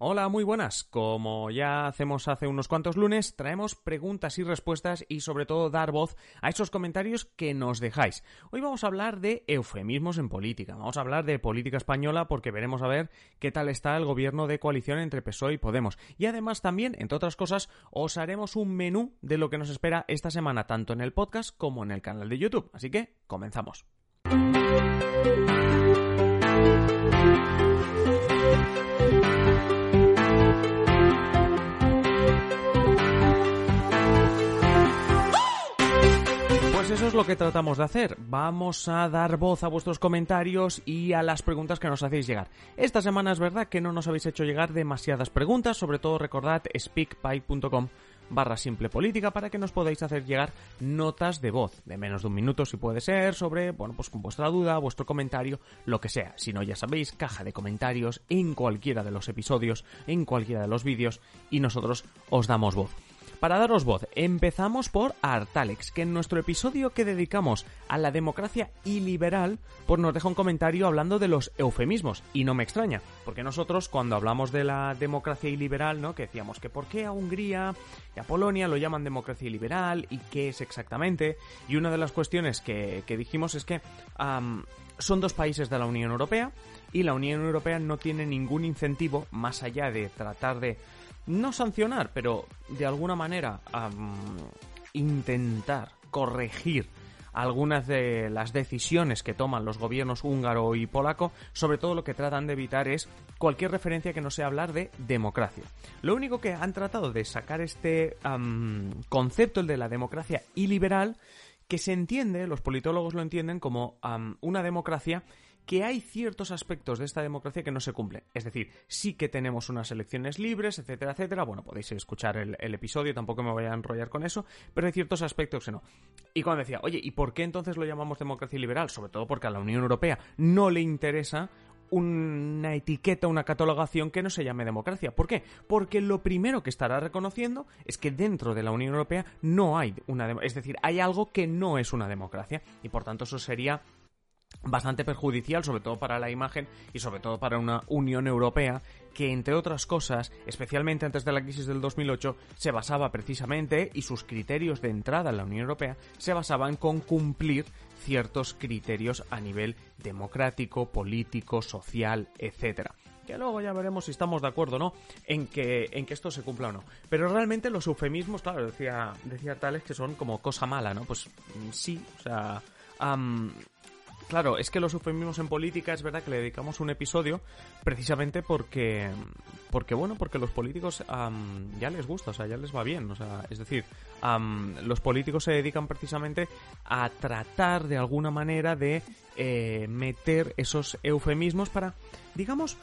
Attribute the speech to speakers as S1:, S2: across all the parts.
S1: Hola, muy buenas. Como ya hacemos hace unos cuantos lunes, traemos preguntas y respuestas y sobre todo dar voz a esos comentarios que nos dejáis. Hoy vamos a hablar de eufemismos en política. Vamos a hablar de política española porque veremos a ver qué tal está el gobierno de coalición entre PSOE y Podemos. Y además también, entre otras cosas, os haremos un menú de lo que nos espera esta semana tanto en el podcast como en el canal de YouTube. Así que comenzamos. Lo que tratamos de hacer. Vamos a dar voz a vuestros comentarios y a las preguntas que nos hacéis llegar. Esta semana es verdad que no nos habéis hecho llegar demasiadas preguntas, sobre todo recordad speakpipe.com barra simple política para que nos podáis hacer llegar notas de voz de menos de un minuto si puede ser sobre, bueno, pues con vuestra duda, vuestro comentario, lo que sea. Si no, ya sabéis, caja de comentarios en cualquiera de los episodios, en cualquiera de los vídeos y nosotros os damos voz. Para daros voz, empezamos por Artalex, que en nuestro episodio que dedicamos a la democracia iliberal, pues nos deja un comentario hablando de los eufemismos, y no me extraña, porque nosotros cuando hablamos de la democracia iliberal, ¿no? Que decíamos que por qué a Hungría y a Polonia lo llaman democracia iliberal y qué es exactamente, y una de las cuestiones que, dijimos es que son dos países de la Unión Europea, y la Unión Europea no tiene ningún incentivo más allá de tratar de no sancionar, pero de alguna manera intentar corregir algunas de las decisiones que toman los gobiernos húngaro y polaco, sobre todo lo que tratan de evitar es cualquier referencia que no sea hablar de democracia. Lo único que han tratado de sacar este concepto, el de la democracia iliberal, que se entiende, los politólogos lo entienden como una democracia que hay ciertos aspectos de esta democracia que no se cumplen. Es decir, sí que tenemos unas elecciones libres, etcétera, etcétera. Bueno, podéis escuchar el, episodio, tampoco me voy a enrollar con eso, pero hay ciertos aspectos que no. Y cuando decía, oye, ¿y por qué entonces lo llamamos democracia liberal? Sobre todo porque a la Unión Europea no le interesa una etiqueta, una catalogación que no se llame democracia. ¿Por qué? Porque lo primero que estará reconociendo es que dentro de la Unión Europea no hay una... Es decir, hay algo que no es una democracia y por tanto eso sería bastante perjudicial, sobre todo para la imagen y sobre todo para una Unión Europea que, entre otras cosas, especialmente antes de la crisis del 2008, se basaba precisamente, y sus criterios de entrada en la Unión Europea, se basaban con cumplir ciertos criterios a nivel democrático, político, social, etcétera que luego ya veremos si estamos de acuerdo o no en que, en que esto se cumpla o no. Pero realmente los eufemismos, claro, decía, decía Tales que son como cosa mala, ¿no? Pues mm, sí, o sea, Claro, es que los eufemismos en política es verdad que le dedicamos un episodio precisamente porque, porque bueno, porque los políticos ya les gusta, o sea, ya les va bien, o sea, es decir, los políticos se dedican precisamente a tratar de alguna manera de eh, meter esos eufemismos para, digamos,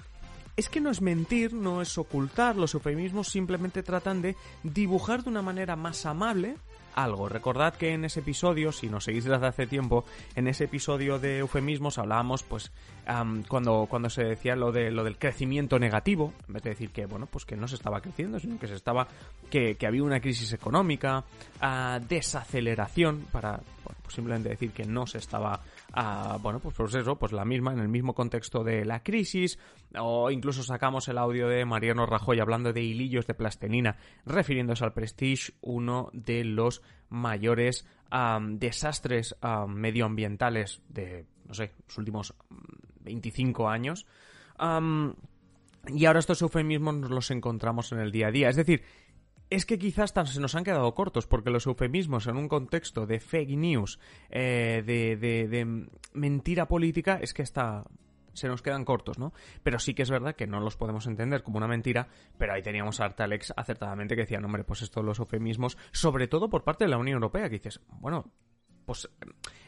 S1: es que no es mentir, no es ocultar, los eufemismos simplemente tratan de dibujar de una manera más amable algo. Recordad que en ese episodio, si nos seguís desde hace tiempo, en ese episodio de eufemismos hablábamos, pues, cuando, cuando se decía lo de lo del crecimiento negativo, en vez de decir que, bueno, pues que no se estaba creciendo, sino que se estaba, que, que había una crisis económica, uh, desaceleración, para pues simplemente decir que no se estaba, bueno, pues, pues eso, pues la misma, en el mismo contexto de la crisis, o incluso sacamos el audio de Mariano Rajoy hablando de hilillos de plastelina, refiriéndose al Prestige, uno de los mayores desastres medioambientales de, no sé, los últimos 25 años. y ahora estos eufemismos nos los encontramos en el día a día. Es decir, es que quizás se nos han quedado cortos porque los eufemismos en un contexto de fake news, eh, de, de, mentira política, es que está se nos quedan cortos, ¿no? Pero sí que es verdad que no los podemos entender como una mentira, pero ahí teníamos a Artalex acertadamente que decía, hombre, pues estos los eufemismos, sobre todo por parte de la Unión Europea, que dices, bueno, pues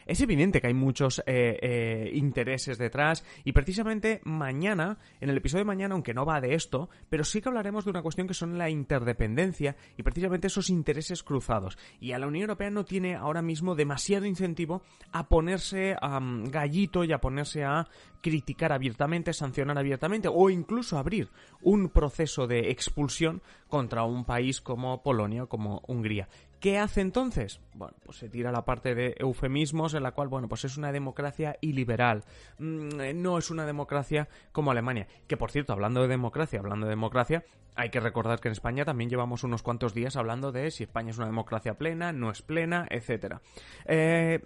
S1: es evidente que hay muchos eh, eh, intereses detrás y precisamente mañana, en el episodio de mañana, aunque no va de esto, pero sí que hablaremos de una cuestión que son la interdependencia y precisamente esos intereses cruzados. Y a la Unión Europea no tiene ahora mismo demasiado incentivo a ponerse a gallito y a ponerse a criticar abiertamente, sancionar abiertamente o incluso abrir un proceso de expulsión contra un país como Polonia o como Hungría ¿Qué hace entonces? Bueno, pues se tira la parte de eufemismos en la cual, bueno, pues es una democracia iliberal. Mm, no es una democracia como Alemania. Que por cierto, hablando de democracia, hablando de democracia, hay que recordar que en España también llevamos unos cuantos días hablando de si España es una democracia plena, no es plena, etcétera. Eh,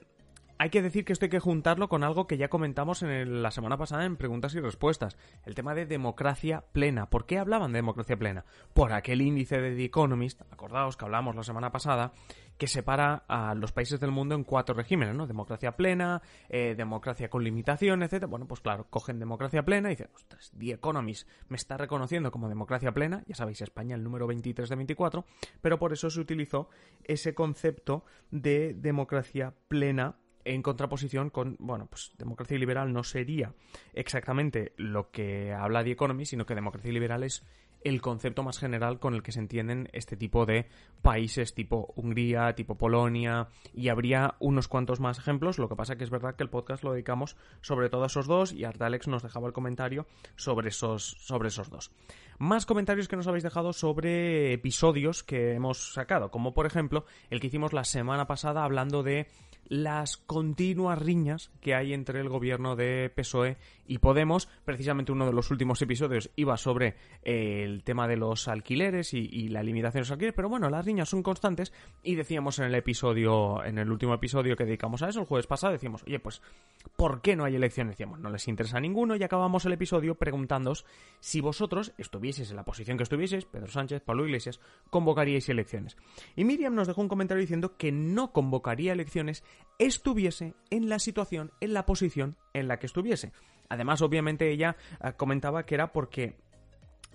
S1: hay que decir que esto hay que juntarlo con algo que ya comentamos en la semana pasada en preguntas y respuestas, el tema de democracia plena. ¿Por qué hablaban de democracia plena? Por aquel índice de The Economist, acordaos que hablamos la semana pasada, que separa a los países del mundo en cuatro regímenes, ¿no? Democracia plena, eh, democracia con limitación, etc. Bueno, pues claro, cogen democracia plena y dicen, ostras, The Economist me está reconociendo como democracia plena, ya sabéis, España el número 23 de 24, pero por eso se utilizó ese concepto de democracia plena en contraposición con, bueno, pues democracia liberal no sería exactamente lo que habla The Economy, sino que democracia liberal es el concepto más general con el que se entienden este tipo de países tipo Hungría, tipo Polonia, y habría unos cuantos más ejemplos, lo que pasa que es verdad que el podcast lo dedicamos sobre todo a esos dos y Ardalex nos dejaba el comentario sobre esos, sobre esos dos. Más comentarios que nos habéis dejado sobre episodios que hemos sacado, como por ejemplo el que hicimos la semana pasada hablando de las continuas riñas que hay entre el gobierno de PSOE y Podemos. Precisamente uno de los últimos episodios iba sobre eh, el tema de los alquileres y, la limitación de los alquileres, pero bueno, las riñas son constantes y decíamos en el episodio, en el último episodio que dedicamos a eso, el jueves pasado, decíamos, oye, pues, ¿por qué no hay elecciones? Decíamos, no les interesa a ninguno y acabamos el episodio preguntándoos si vosotros estuvieseis en la posición que estuvieseis, Pedro Sánchez, Pablo Iglesias, convocaríais elecciones. Y Miriam nos dejó un comentario diciendo que no convocaría elecciones estuviese en la situación, en la posición en la que estuviese. Además, obviamente ella eh, comentaba que era porque,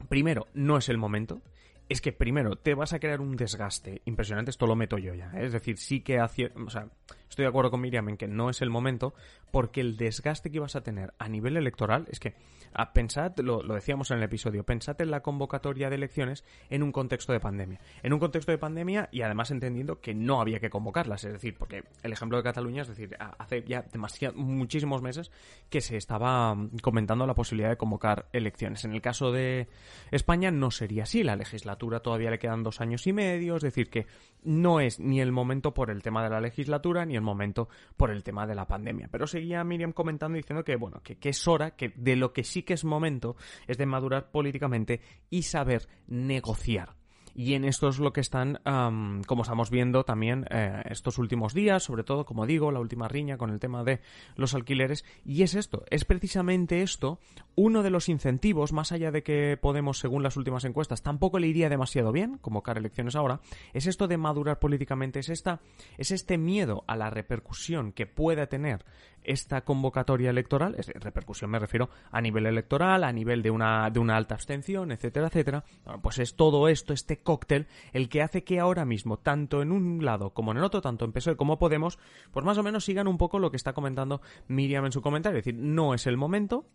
S1: primero, no es el momento. Es que primero te vas a crear un desgaste impresionante, esto lo meto yo ya. ¿eh? Es decir, sí que hace, o sea, estoy de acuerdo con Miriam en que no es el momento, porque el desgaste que vas a tener a nivel electoral es que, a, ah, pensad, lo, decíamos en el episodio, pensad en la convocatoria de elecciones en un contexto de pandemia. En un contexto de pandemia y además entendiendo que no había que convocarlas, es decir, porque el ejemplo de Cataluña, es decir, hace ya demasiado, muchísimos meses que se estaba mm, comentando la posibilidad de convocar elecciones. En el caso de España no sería así, la legislatura todavía le quedan dos años y medio, es decir, que no es ni el momento por el tema de la legislatura ni el momento por el tema de la pandemia. Pero seguía Miriam comentando diciendo que, bueno, que, es hora, que de lo que sí que es momento es de madurar políticamente y saber negociar. Y en esto es lo que están, como estamos viendo también eh, estos últimos días, sobre todo, como digo, la última riña con el tema de los alquileres. Y es esto, es precisamente esto uno de los incentivos, más allá de que Podemos, según las últimas encuestas, tampoco le iría demasiado bien, convocar elecciones ahora, es esto de madurar políticamente, es, esta, es este miedo a la repercusión que pueda tener esta convocatoria electoral, es, repercusión me refiero a nivel electoral, a nivel de una, de una alta abstención, etcétera, etcétera, pues es todo esto, este cóctel, el que hace que ahora mismo, tanto en un lado como en el otro, tanto en PSOE como Podemos, pues más o menos sigan un poco lo que está comentando Miriam en su comentario, es decir, no es el momento,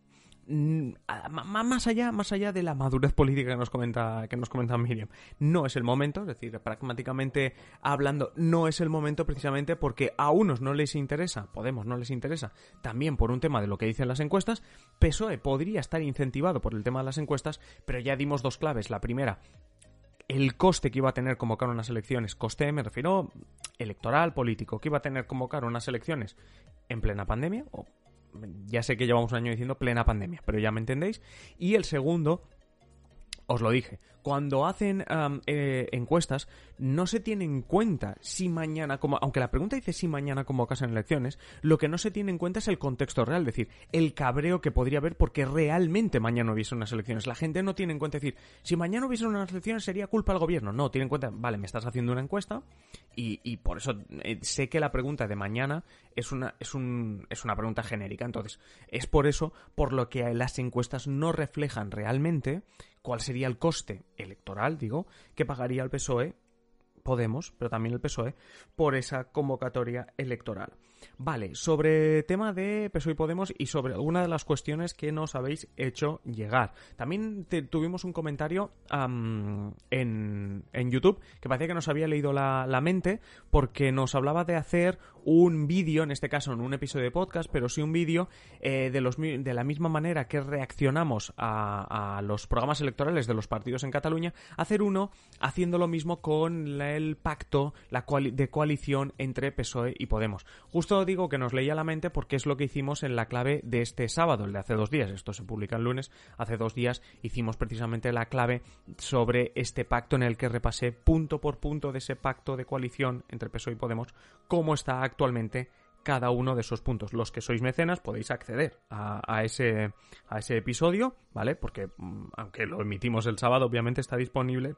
S1: Mm, más allá, más allá de la madurez política que nos comenta, que nos comenta Miriam, no es el momento, es decir, pragmáticamente hablando, no es el momento precisamente porque a unos no les interesa, Podemos no les interesa, también por un tema de lo que dicen las encuestas, PSOE podría estar incentivado por el tema de las encuestas, pero ya dimos dos claves. La primera, el coste que iba a tener convocar unas elecciones, coste me refiero electoral, político, que iba a tener convocar unas elecciones en plena pandemia, o ya sé que llevamos un año diciendo plena pandemia, pero ya me entendéis. Y el segundo, os lo dije, cuando hacen eh, encuestas no se tiene en cuenta si mañana, como, aunque la pregunta dice si mañana convocasen elecciones, lo que no se tiene en cuenta es el contexto real, es decir, el cabreo que podría haber porque realmente mañana hubiese unas elecciones. La gente no tiene en cuenta decir, si mañana hubiese unas elecciones sería culpa del gobierno. No, tiene en cuenta, vale, me estás haciendo una encuesta y, por eso eh, sé que la pregunta de mañana es una, es, un, es una pregunta genérica. Entonces, es por eso por lo que las encuestas no reflejan realmente cuál sería el coste electoral, digo, que pagaría el PSOE, Podemos, pero también el PSOE, por esa convocatoria electoral. Vale, sobre tema de PSOE y Podemos y sobre alguna de las cuestiones que nos habéis hecho llegar. También tuvimos un comentario en, en, YouTube que parecía que nos había leído la, mente porque nos hablaba de hacer un vídeo, en este caso en un episodio de podcast, pero sí un vídeo eh, de, los, de la misma manera que reaccionamos a, los programas electorales de los partidos en Cataluña, hacer uno haciendo lo mismo con el pacto la de coalición entre PSOE y Podemos. Digo que nos leía la mente porque es lo que hicimos en la clave de este sábado, el de hace dos días. Esto se publica el lunes. Hace dos días hicimos precisamente la clave sobre este pacto en el que repasé punto por punto de ese pacto de coalición entre PSOE y Podemos, cómo está actualmente cada uno de esos puntos. Los que sois mecenas podéis acceder a, ese, a ese episodio, ¿vale? Porque mm, aunque lo emitimos el sábado, obviamente está disponible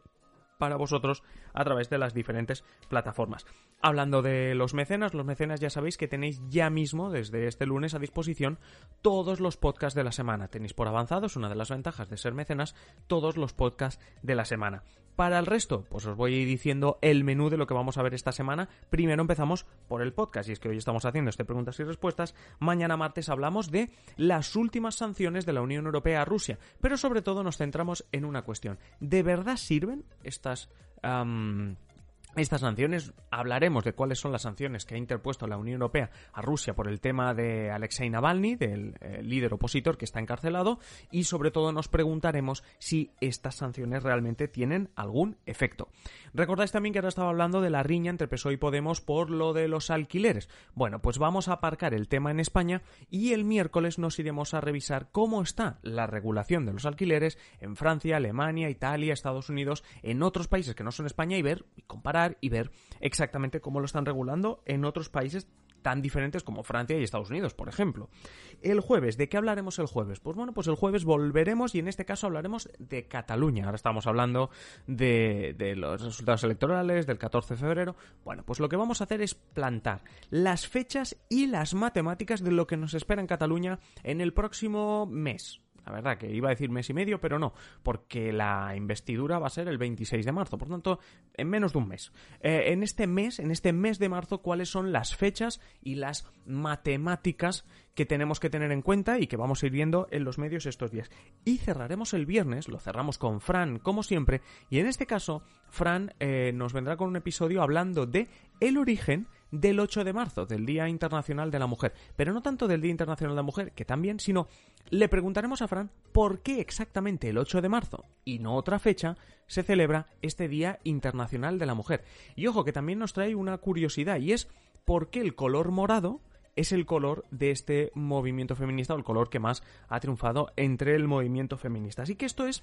S1: para vosotros a través de las diferentes plataformas. Hablando de los mecenas, los mecenas ya sabéis que tenéis ya mismo, desde este lunes, a disposición todos los podcasts de la semana. Tenéis por avanzado, es una de las ventajas de ser mecenas, todos los podcasts de la semana. Para el resto, pues os voy diciendo el menú de lo que vamos a ver esta semana. Primero empezamos por el podcast, y es que hoy estamos haciendo este preguntas y respuestas. Mañana martes hablamos de las últimas sanciones de la Unión Europea a Rusia, pero sobre todo nos centramos en una cuestión. ¿De verdad sirven estas estas sanciones, hablaremos de cuáles son las sanciones que ha interpuesto la Unión Europea a Rusia por el tema de Alexei Navalny, del eh, líder opositor que está encarcelado, y sobre todo nos preguntaremos si estas sanciones realmente tienen algún efecto. Recordáis también que ahora estaba hablando de la riña entre PSOE y Podemos por lo de los alquileres. Bueno, pues vamos a aparcar el tema en España y el miércoles nos iremos a revisar cómo está la regulación de los alquileres en Francia, Alemania, Italia, Estados Unidos, en otros países que no son España y ver y comparar y ver exactamente cómo lo están regulando en otros países tan diferentes como Francia y Estados Unidos, por ejemplo. El jueves, ¿de qué hablaremos el jueves? Pues bueno, pues el jueves volveremos y en este caso hablaremos de Cataluña. Ahora estamos hablando de, los resultados electorales del 14 de febrero. Bueno, pues lo que vamos a hacer es plantar las fechas y las matemáticas de lo que nos espera en Cataluña en el próximo mes. La verdad que iba a decir mes y medio, pero no, porque la investidura va a ser el 26 de marzo, por tanto, en menos de un mes. Eh, en este mes, en este mes de marzo, ¿cuáles son las fechas y las matemáticas que tenemos que tener en cuenta y que vamos a ir viendo en los medios estos días? Y cerraremos el viernes, lo cerramos con Fran, como siempre, y en este caso, Fran eh, nos vendrá con un episodio hablando de el origen del 8 de marzo, del Día Internacional de la Mujer. Pero no tanto del Día Internacional de la Mujer, que también, sino le preguntaremos a Fran por qué exactamente el 8 de marzo y no otra fecha se celebra este Día Internacional de la Mujer. Y ojo, que también nos trae una curiosidad y es por qué el color morado es el color de este movimiento feminista o el color que más ha triunfado entre el movimiento feminista. Así que esto es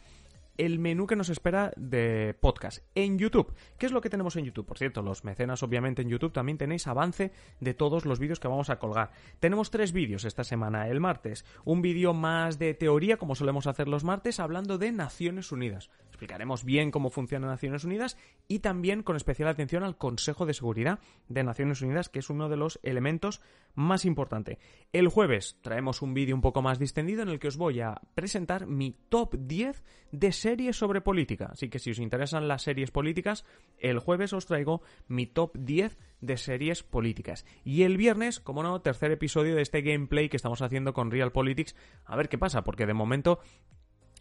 S1: el menú que nos espera de podcast en YouTube. ¿Qué es lo que tenemos en YouTube? Por cierto, los mecenas obviamente en YouTube también tenéis avance de todos los vídeos que vamos a colgar. Tenemos tres vídeos esta semana. El martes, un vídeo más de teoría, como solemos hacer los martes, hablando de Naciones Unidas. Explicaremos bien cómo funciona Naciones Unidas y también con especial atención al Consejo de Seguridad de Naciones Unidas, que es uno de los elementos más importantes. El jueves traemos un vídeo un poco más distendido en el que os voy a presentar mi top 10 de series sobre política. Así que si os interesan las series políticas, el jueves os traigo mi top 10 de series políticas. Y el viernes, como no, tercer episodio de este gameplay que estamos haciendo con Real Politics. A ver qué pasa, porque de momento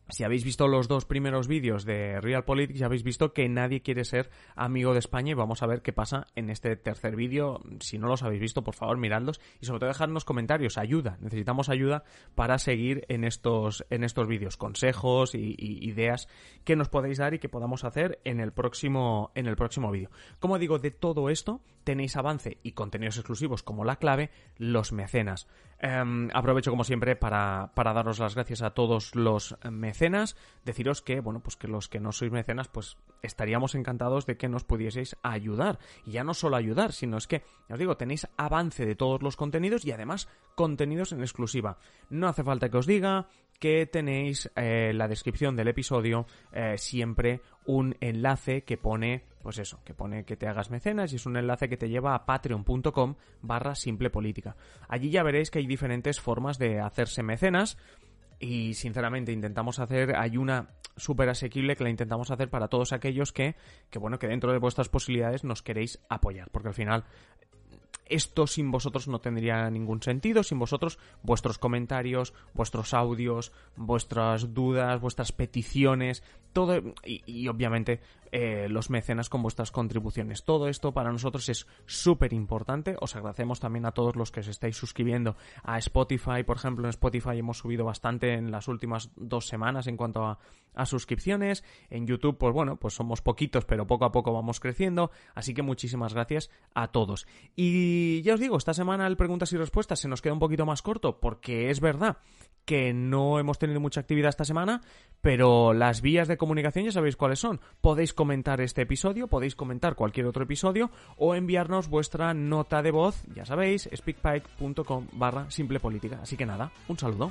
S1: si habéis visto los dos primeros vídeos de Real Politics, ya habéis visto que nadie quiere ser amigo de España y vamos a ver qué pasa en este tercer vídeo. Si no los habéis visto, por favor, miradlos y sobre todo dejadnos comentarios, ayuda. Necesitamos ayuda para seguir en estos, en estos vídeos, consejos y, ideas que nos podéis dar y que podamos hacer en el próximo, en el próximo vídeo. Como digo, de todo esto tenéis avance y contenidos exclusivos como la clave, los mecenas. Em, aprovecho como siempre para, para daros las gracias a todos los mecenas deciros que, bueno, pues que los que no sois mecenas, pues estaríamos encantados de que nos pudieseis ayudar. Y ya no solo ayudar, sino es que, os digo, tenéis avance de todos los contenidos y además contenidos en exclusiva. No hace falta que os diga que tenéis en eh, la descripción del episodio eh, siempre un enlace que pone, pues eso, que pone que te hagas mecenas y es un enlace que te lleva a patreon.com barra simple política. Allí ya veréis que hay diferentes formas de hacerse mecenas y sinceramente intentamos hacer, hay una súper asequible que la intentamos hacer para todos aquellos que, que, bueno, que dentro de vuestras posibilidades nos queréis apoyar, porque al final esto sin vosotros no tendría ningún sentido, sin vosotros vuestros comentarios, vuestros audios, vuestras dudas, vuestras peticiones, todo y, obviamente eh, los mecenas con vuestras contribuciones. Todo esto para nosotros es súper importante. Os agradecemos también a todos los que os estáis suscribiendo a Spotify. Por ejemplo, en Spotify hemos subido bastante en las últimas dos semanas en cuanto a, a suscripciones. En YouTube, pues bueno, pues somos poquitos, pero poco a poco vamos creciendo. Así que muchísimas gracias a todos. Y ya os digo, esta semana el preguntas y respuestas se nos queda un poquito más corto porque es verdad que no hemos tenido mucha actividad esta semana, pero las vías de comunicación ya sabéis cuáles son. Podéis comentar este episodio, podéis comentar cualquier otro episodio o enviarnos vuestra nota de voz, ya sabéis, speakpipe.com barra simple política. Así que nada, un saludo.